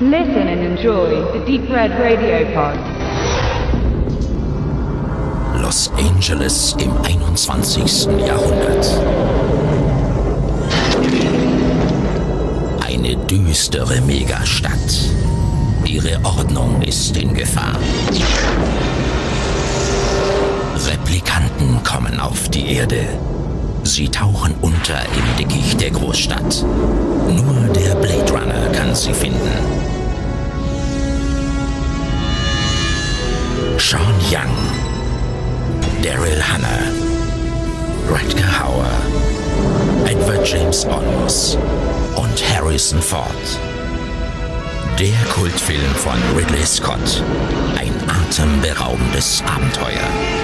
Listen and enjoy the Deep Red Radio Pod. Los Angeles im 21. Jahrhundert. Eine düstere Megastadt. Ihre Ordnung ist in Gefahr. Replikanten kommen auf die Erde. Sie tauchen unter im Dickicht der Großstadt. Nur der Blade Runner kann sie finden. Sean Young, Daryl Hannah, Rutger Hauer, Edward James Olmos und Harrison Ford. Der Kultfilm von Ridley Scott. Ein atemberaubendes Abenteuer.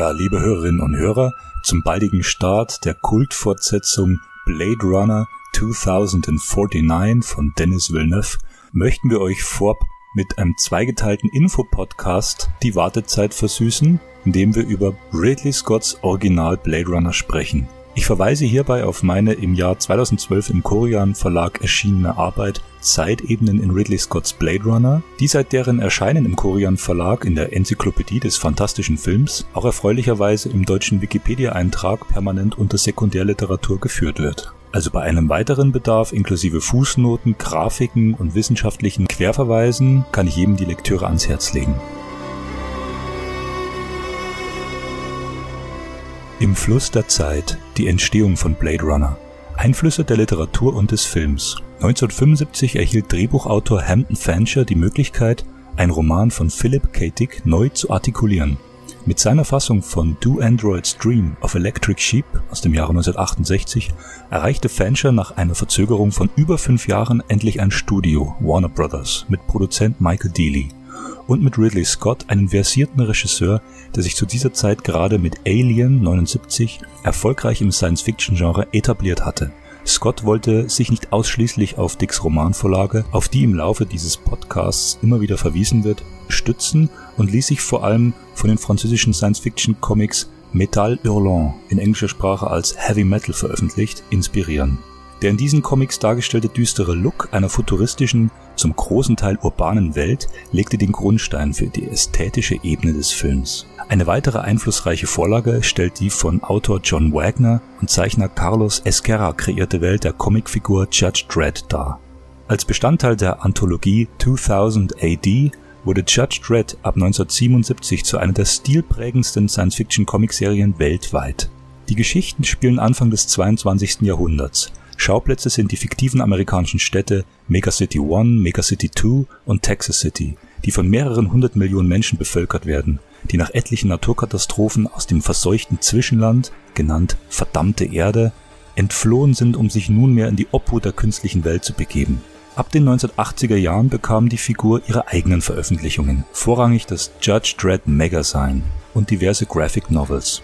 Ja, liebe Hörerinnen und Hörer, zum baldigen Start der Kultfortsetzung Blade Runner 2049 von Dennis Villeneuve möchten wir euch vorab mit einem zweigeteilten Infopodcast die Wartezeit versüßen, indem wir über Ridley Scotts Original Blade Runner sprechen. Ich verweise hierbei auf meine im Jahr 2012 im Korean Verlag erschienene Arbeit Zeitebenen in Ridley Scotts Blade Runner, die seit deren Erscheinen im Korean Verlag in der Enzyklopädie des fantastischen Films auch erfreulicherweise im deutschen Wikipedia-Eintrag permanent unter Sekundärliteratur geführt wird. Also bei einem weiteren Bedarf inklusive Fußnoten, Grafiken und wissenschaftlichen Querverweisen kann ich jedem die Lektüre ans Herz legen. Im Fluss der Zeit, die Entstehung von Blade Runner. Einflüsse der Literatur und des Films. 1975 erhielt Drehbuchautor Hampton Fancher die Möglichkeit, einen Roman von Philip K. Dick neu zu artikulieren. Mit seiner Fassung von Do Androids Dream of Electric Sheep aus dem Jahre 1968 erreichte Fancher nach einer Verzögerung von über fünf Jahren endlich ein Studio, Warner Brothers, mit Produzent Michael Dealey und mit Ridley Scott einen versierten Regisseur, der sich zu dieser Zeit gerade mit Alien 79 erfolgreich im Science-Fiction-Genre etabliert hatte. Scott wollte sich nicht ausschließlich auf Dicks Romanvorlage, auf die im Laufe dieses Podcasts immer wieder verwiesen wird, stützen und ließ sich vor allem von den französischen Science-Fiction-Comics Metal Hurlant in englischer Sprache als Heavy Metal veröffentlicht, inspirieren. Der in diesen Comics dargestellte düstere Look einer futuristischen, zum großen Teil urbanen Welt legte den Grundstein für die ästhetische Ebene des Films. Eine weitere einflussreiche Vorlage stellt die von Autor John Wagner und Zeichner Carlos Esquerra kreierte Welt der Comicfigur Judge Dredd dar. Als Bestandteil der Anthologie 2000 AD wurde Judge Dredd ab 1977 zu einer der stilprägendsten Science-Fiction-Comicserien weltweit. Die Geschichten spielen Anfang des 22. Jahrhunderts Schauplätze sind die fiktiven amerikanischen Städte Megacity One, Megacity Two und Texas City, die von mehreren hundert Millionen Menschen bevölkert werden, die nach etlichen Naturkatastrophen aus dem verseuchten Zwischenland, genannt verdammte Erde, entflohen sind, um sich nunmehr in die Obhut der künstlichen Welt zu begeben. Ab den 1980er Jahren bekam die Figur ihre eigenen Veröffentlichungen, vorrangig das Judge Dredd Magazine und diverse Graphic Novels.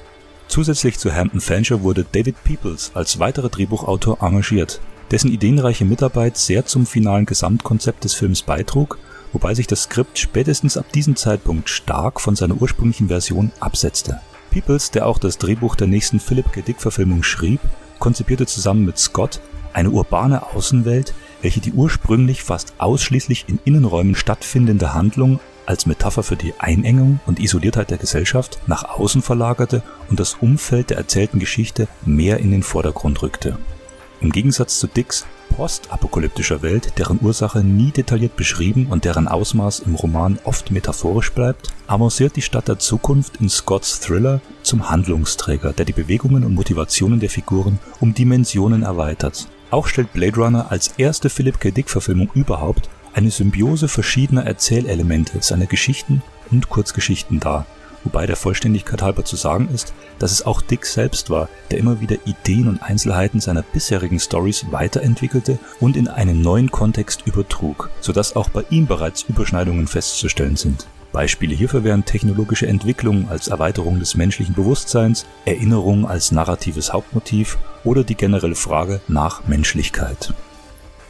Zusätzlich zu Hampton Fancher wurde David Peoples als weiterer Drehbuchautor engagiert, dessen ideenreiche Mitarbeit sehr zum finalen Gesamtkonzept des Films beitrug, wobei sich das Skript spätestens ab diesem Zeitpunkt stark von seiner ursprünglichen Version absetzte. Peoples, der auch das Drehbuch der nächsten Philip K. Dick Verfilmung schrieb, konzipierte zusammen mit Scott eine urbane Außenwelt, welche die ursprünglich fast ausschließlich in Innenräumen stattfindende Handlung als Metapher für die Einengung und Isoliertheit der Gesellschaft nach außen verlagerte und das Umfeld der erzählten Geschichte mehr in den Vordergrund rückte. Im Gegensatz zu Dicks postapokalyptischer Welt, deren Ursache nie detailliert beschrieben und deren Ausmaß im Roman oft metaphorisch bleibt, avanciert die Stadt der Zukunft in Scotts Thriller zum Handlungsträger, der die Bewegungen und Motivationen der Figuren um Dimensionen erweitert. Auch stellt Blade Runner als erste Philip K. Dick Verfilmung überhaupt eine Symbiose verschiedener Erzählelemente seiner Geschichten und Kurzgeschichten dar, wobei der Vollständigkeit halber zu sagen ist, dass es auch Dick selbst war, der immer wieder Ideen und Einzelheiten seiner bisherigen Stories weiterentwickelte und in einen neuen Kontext übertrug, sodass auch bei ihm bereits Überschneidungen festzustellen sind. Beispiele hierfür wären technologische Entwicklung als Erweiterung des menschlichen Bewusstseins, Erinnerung als narratives Hauptmotiv oder die generelle Frage nach Menschlichkeit.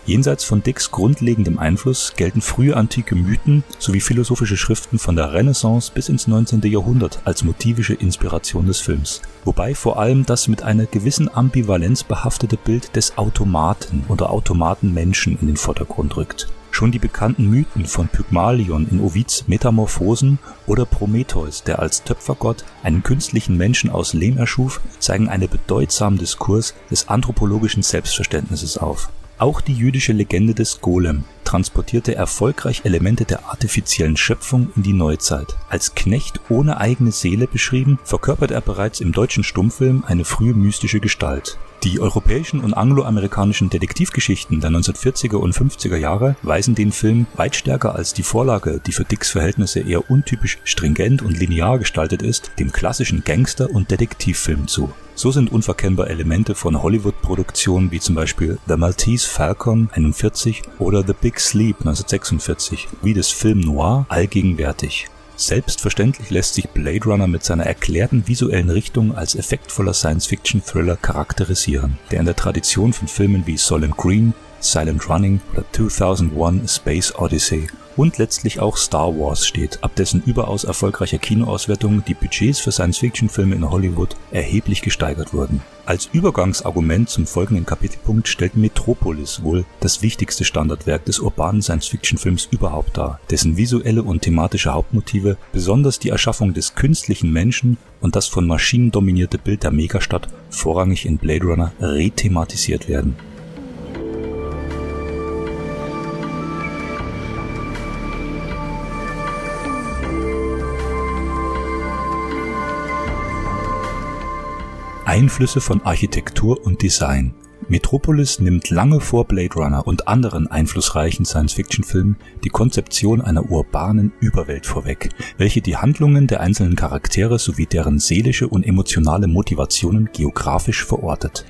Jenseits von Dicks grundlegendem Einfluss gelten frühe antike Mythen sowie philosophische Schriften von der Renaissance bis ins 19. Jahrhundert als motivische Inspiration des Films, wobei vor allem das mit einer gewissen Ambivalenz behaftete Bild des Automaten oder Automatenmenschen in den Vordergrund rückt. Schon die bekannten Mythen von Pygmalion in Ovids Metamorphosen oder Prometheus, der als Töpfergott einen künstlichen Menschen aus Lehm erschuf, zeigen einen bedeutsamen Diskurs des anthropologischen Selbstverständnisses auf auch die jüdische Legende des Golem transportierte erfolgreich Elemente der artifiziellen Schöpfung in die Neuzeit. Als Knecht ohne eigene Seele beschrieben, verkörpert er bereits im deutschen Stummfilm eine frühe mystische Gestalt. Die europäischen und angloamerikanischen Detektivgeschichten der 1940er und 50er Jahre weisen den Film weit stärker als die Vorlage, die für Dicks Verhältnisse eher untypisch stringent und linear gestaltet ist, dem klassischen Gangster- und Detektivfilm zu. So sind unverkennbar Elemente von Hollywood-Produktionen wie zum Beispiel The Maltese Falcon 41 oder The Big Sleep 1946 wie des Film Noir allgegenwärtig. Selbstverständlich lässt sich Blade Runner mit seiner erklärten visuellen Richtung als effektvoller Science-Fiction-Thriller charakterisieren, der in der Tradition von Filmen wie Solent Green, Silent Running oder 2001 Space Odyssey und letztlich auch Star Wars steht, ab dessen überaus erfolgreicher Kinoauswertung die Budgets für Science-Fiction-Filme in Hollywood erheblich gesteigert wurden. Als Übergangsargument zum folgenden Kapitelpunkt stellt Metropolis wohl das wichtigste Standardwerk des urbanen Science-Fiction-Films überhaupt dar, dessen visuelle und thematische Hauptmotive, besonders die Erschaffung des künstlichen Menschen und das von Maschinen dominierte Bild der Megastadt vorrangig in Blade Runner rethematisiert werden. Einflüsse von Architektur und Design. Metropolis nimmt lange vor Blade Runner und anderen einflussreichen Science-Fiction-Filmen die Konzeption einer urbanen Überwelt vorweg, welche die Handlungen der einzelnen Charaktere sowie deren seelische und emotionale Motivationen geografisch verortet.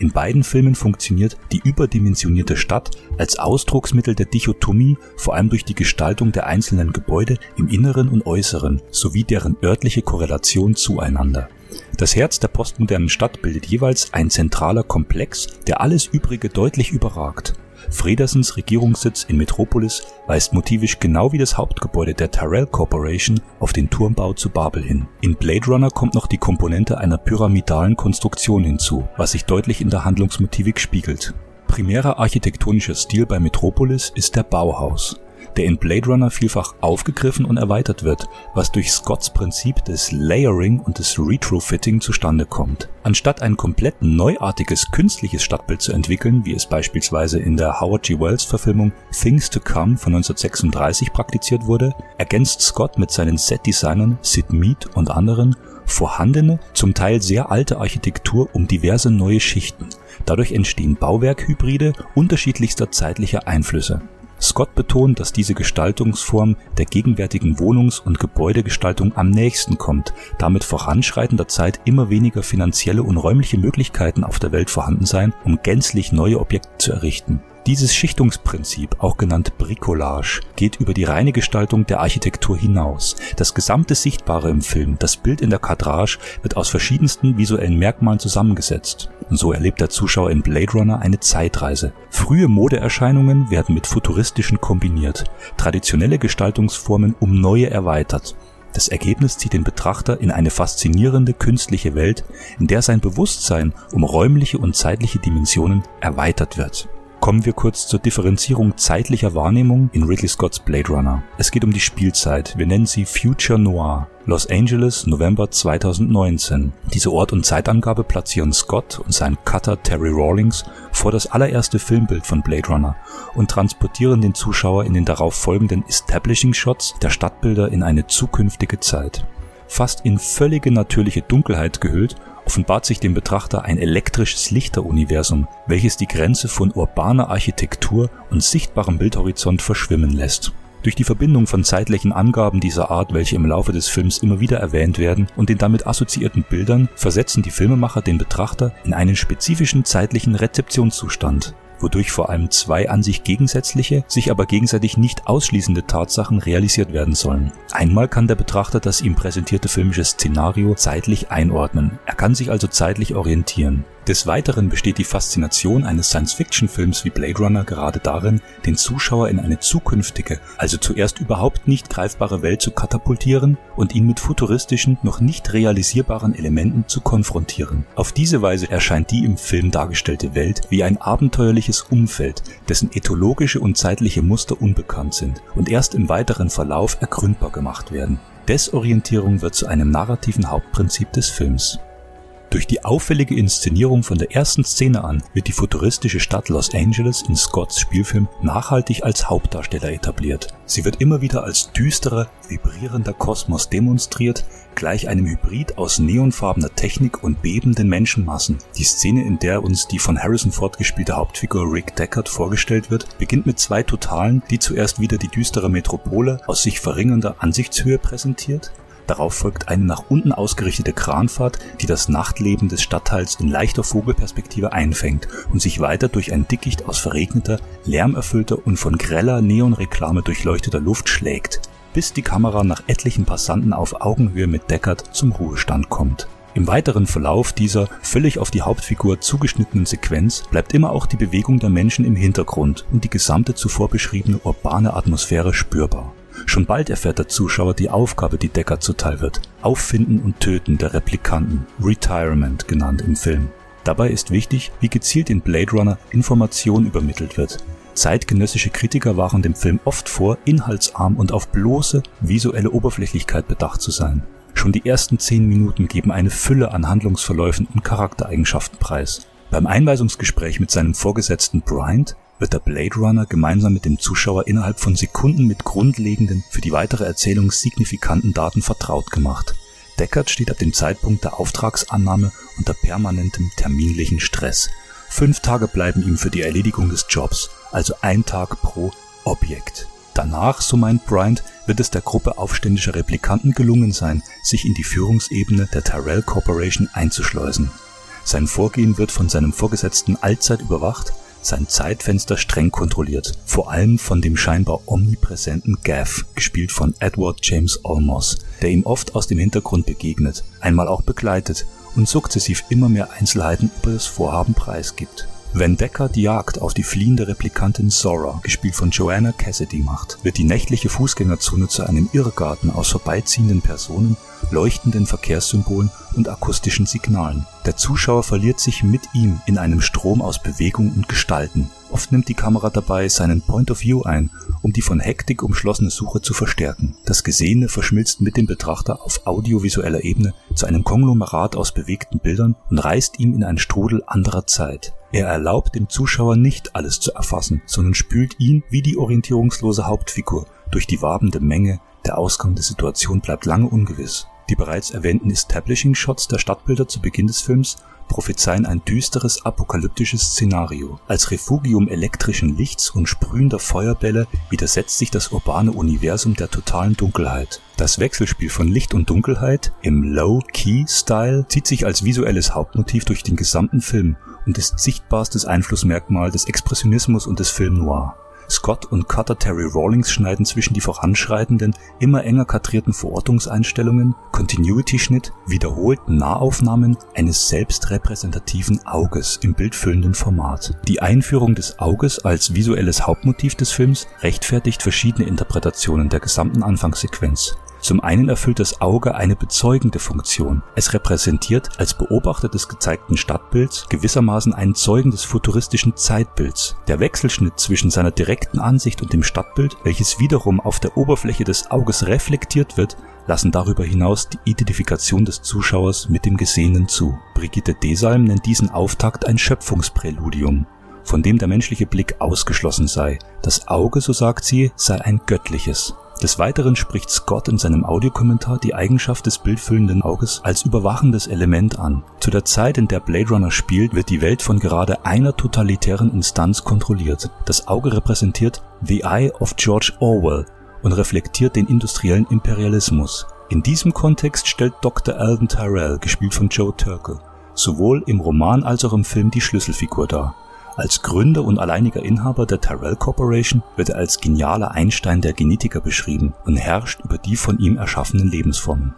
In beiden Filmen funktioniert die überdimensionierte Stadt als Ausdrucksmittel der Dichotomie vor allem durch die Gestaltung der einzelnen Gebäude im Inneren und Äußeren sowie deren örtliche Korrelation zueinander. Das Herz der postmodernen Stadt bildet jeweils ein zentraler Komplex, der alles Übrige deutlich überragt. Fredersens Regierungssitz in Metropolis weist motivisch genau wie das Hauptgebäude der Tyrell Corporation auf den Turmbau zu Babel hin. In Blade Runner kommt noch die Komponente einer pyramidalen Konstruktion hinzu, was sich deutlich in der Handlungsmotivik spiegelt. Primärer architektonischer Stil bei Metropolis ist der Bauhaus der in Blade Runner vielfach aufgegriffen und erweitert wird, was durch Scotts Prinzip des Layering und des Retrofitting zustande kommt. Anstatt ein komplett neuartiges künstliches Stadtbild zu entwickeln, wie es beispielsweise in der Howard G. Wells Verfilmung Things to Come von 1936 praktiziert wurde, ergänzt Scott mit seinen Setdesignern Sid Mead und anderen vorhandene, zum Teil sehr alte Architektur um diverse neue Schichten. Dadurch entstehen Bauwerkhybride unterschiedlichster zeitlicher Einflüsse. Scott betont, dass diese Gestaltungsform der gegenwärtigen Wohnungs- und Gebäudegestaltung am nächsten kommt, da mit voranschreitender Zeit immer weniger finanzielle und räumliche Möglichkeiten auf der Welt vorhanden seien, um gänzlich neue Objekte zu errichten dieses Schichtungsprinzip, auch genannt Bricolage, geht über die reine Gestaltung der Architektur hinaus. Das gesamte Sichtbare im Film, das Bild in der Kadrage, wird aus verschiedensten visuellen Merkmalen zusammengesetzt. Und so erlebt der Zuschauer in Blade Runner eine Zeitreise. Frühe Modeerscheinungen werden mit futuristischen kombiniert, traditionelle Gestaltungsformen um neue erweitert. Das Ergebnis zieht den Betrachter in eine faszinierende künstliche Welt, in der sein Bewusstsein um räumliche und zeitliche Dimensionen erweitert wird. Kommen wir kurz zur Differenzierung zeitlicher Wahrnehmung in Ridley Scotts Blade Runner. Es geht um die Spielzeit. Wir nennen sie Future Noir. Los Angeles, November 2019. Diese Ort- und Zeitangabe platzieren Scott und sein Cutter Terry Rawlings vor das allererste Filmbild von Blade Runner und transportieren den Zuschauer in den darauf folgenden Establishing Shots der Stadtbilder in eine zukünftige Zeit. Fast in völlige natürliche Dunkelheit gehüllt offenbart sich dem Betrachter ein elektrisches Lichteruniversum, welches die Grenze von urbaner Architektur und sichtbarem Bildhorizont verschwimmen lässt. Durch die Verbindung von zeitlichen Angaben dieser Art, welche im Laufe des Films immer wieder erwähnt werden, und den damit assoziierten Bildern, versetzen die Filmemacher den Betrachter in einen spezifischen zeitlichen Rezeptionszustand. Wodurch vor allem zwei an sich gegensätzliche, sich aber gegenseitig nicht ausschließende Tatsachen realisiert werden sollen. Einmal kann der Betrachter das ihm präsentierte filmische Szenario zeitlich einordnen. Er kann sich also zeitlich orientieren. Des Weiteren besteht die Faszination eines Science-Fiction-Films wie Blade Runner gerade darin, den Zuschauer in eine zukünftige, also zuerst überhaupt nicht greifbare Welt zu katapultieren und ihn mit futuristischen, noch nicht realisierbaren Elementen zu konfrontieren. Auf diese Weise erscheint die im Film dargestellte Welt wie ein abenteuerliches Umfeld, dessen ethologische und zeitliche Muster unbekannt sind und erst im weiteren Verlauf ergründbar gemacht werden. Desorientierung wird zu einem narrativen Hauptprinzip des Films. Durch die auffällige Inszenierung von der ersten Szene an wird die futuristische Stadt Los Angeles in Scotts Spielfilm nachhaltig als Hauptdarsteller etabliert. Sie wird immer wieder als düsterer, vibrierender Kosmos demonstriert, gleich einem Hybrid aus neonfarbener Technik und bebenden Menschenmassen. Die Szene, in der uns die von Harrison Ford gespielte Hauptfigur Rick Deckard vorgestellt wird, beginnt mit zwei Totalen, die zuerst wieder die düstere Metropole aus sich verringernder Ansichtshöhe präsentiert Darauf folgt eine nach unten ausgerichtete Kranfahrt, die das Nachtleben des Stadtteils in leichter Vogelperspektive einfängt und sich weiter durch ein Dickicht aus verregneter, lärmerfüllter und von greller Neonreklame durchleuchteter Luft schlägt, bis die Kamera nach etlichen Passanten auf Augenhöhe mit Deckard zum Ruhestand kommt. Im weiteren Verlauf dieser völlig auf die Hauptfigur zugeschnittenen Sequenz bleibt immer auch die Bewegung der Menschen im Hintergrund und die gesamte zuvor beschriebene urbane Atmosphäre spürbar. Schon bald erfährt der Zuschauer die Aufgabe, die Decker zuteil wird. Auffinden und Töten der Replikanten, Retirement genannt im Film. Dabei ist wichtig, wie gezielt in Blade Runner Information übermittelt wird. Zeitgenössische Kritiker waren dem Film oft vor, inhaltsarm und auf bloße visuelle Oberflächlichkeit bedacht zu sein. Schon die ersten zehn Minuten geben eine Fülle an Handlungsverläufen und Charaktereigenschaften preis. Beim Einweisungsgespräch mit seinem Vorgesetzten Bryant wird der Blade Runner gemeinsam mit dem Zuschauer innerhalb von Sekunden mit grundlegenden, für die weitere Erzählung signifikanten Daten vertraut gemacht. Deckard steht ab dem Zeitpunkt der Auftragsannahme unter permanentem terminlichen Stress. Fünf Tage bleiben ihm für die Erledigung des Jobs, also ein Tag pro Objekt. Danach, so meint Bryant, wird es der Gruppe aufständischer Replikanten gelungen sein, sich in die Führungsebene der Tyrell Corporation einzuschleusen. Sein Vorgehen wird von seinem Vorgesetzten allzeit überwacht sein Zeitfenster streng kontrolliert, vor allem von dem scheinbar omnipräsenten Gav, gespielt von Edward James Olmos, der ihm oft aus dem Hintergrund begegnet, einmal auch begleitet und sukzessiv immer mehr Einzelheiten über das Vorhaben preisgibt. Wenn Decker die Jagd auf die fliehende Replikantin Zora, gespielt von Joanna Cassidy, macht, wird die nächtliche Fußgängerzone zu einem Irrgarten aus vorbeiziehenden Personen, leuchtenden Verkehrssymbolen und akustischen Signalen. Der Zuschauer verliert sich mit ihm in einem Strom aus Bewegung und Gestalten. Oft nimmt die Kamera dabei seinen Point of View ein, um die von Hektik umschlossene Suche zu verstärken. Das Gesehene verschmilzt mit dem Betrachter auf audiovisueller Ebene zu einem Konglomerat aus bewegten Bildern und reißt ihm in einen Strudel anderer Zeit. Er erlaubt dem Zuschauer nicht alles zu erfassen, sondern spült ihn wie die orientierungslose Hauptfigur durch die wabende Menge, der Ausgang der Situation bleibt lange ungewiss. Die bereits erwähnten Establishing-Shots der Stadtbilder zu Beginn des Films prophezeien ein düsteres apokalyptisches Szenario. Als Refugium elektrischen Lichts und sprühender Feuerbälle widersetzt sich das urbane Universum der totalen Dunkelheit. Das Wechselspiel von Licht und Dunkelheit im Low-Key-Style zieht sich als visuelles Hauptmotiv durch den gesamten Film und ist sichtbarstes Einflussmerkmal des Expressionismus und des Film Noir. Scott und Cutter Terry Rawlings schneiden zwischen die voranschreitenden, immer enger kadrierten Verortungseinstellungen, Continuity-Schnitt, wiederholten Nahaufnahmen eines selbstrepräsentativen Auges im bildfüllenden Format. Die Einführung des Auges als visuelles Hauptmotiv des Films rechtfertigt verschiedene Interpretationen der gesamten Anfangssequenz. Zum einen erfüllt das Auge eine bezeugende Funktion. Es repräsentiert als Beobachter des gezeigten Stadtbilds gewissermaßen einen Zeugen des futuristischen Zeitbilds. Der Wechselschnitt zwischen seiner direkten Ansicht und dem Stadtbild, welches wiederum auf der Oberfläche des Auges reflektiert wird, lassen darüber hinaus die Identifikation des Zuschauers mit dem Gesehenen zu. Brigitte Desalm nennt diesen Auftakt ein Schöpfungspräludium von dem der menschliche Blick ausgeschlossen sei. Das Auge, so sagt sie, sei ein göttliches. Des Weiteren spricht Scott in seinem Audiokommentar die Eigenschaft des bildfüllenden Auges als überwachendes Element an. Zu der Zeit, in der Blade Runner spielt, wird die Welt von gerade einer totalitären Instanz kontrolliert. Das Auge repräsentiert The Eye of George Orwell und reflektiert den industriellen Imperialismus. In diesem Kontext stellt Dr. Alden Tyrell, gespielt von Joe Turkel, sowohl im Roman als auch im Film die Schlüsselfigur dar. Als Gründer und alleiniger Inhaber der Tyrell Corporation wird er als genialer Einstein der Genetiker beschrieben und herrscht über die von ihm erschaffenen Lebensformen.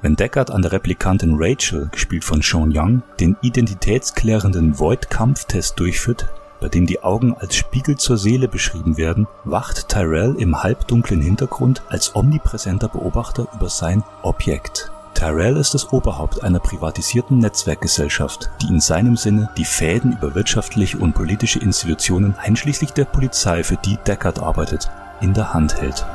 Wenn Deckard an der Replikantin Rachel, gespielt von Sean Young, den identitätsklärenden Void-Kampftest durchführt, bei dem die Augen als Spiegel zur Seele beschrieben werden, wacht Tyrell im halbdunklen Hintergrund als omnipräsenter Beobachter über sein Objekt. Tyrell ist das Oberhaupt einer privatisierten Netzwerkgesellschaft, die in seinem Sinne die Fäden über wirtschaftliche und politische Institutionen einschließlich der Polizei, für die Deckard arbeitet, in der Hand hält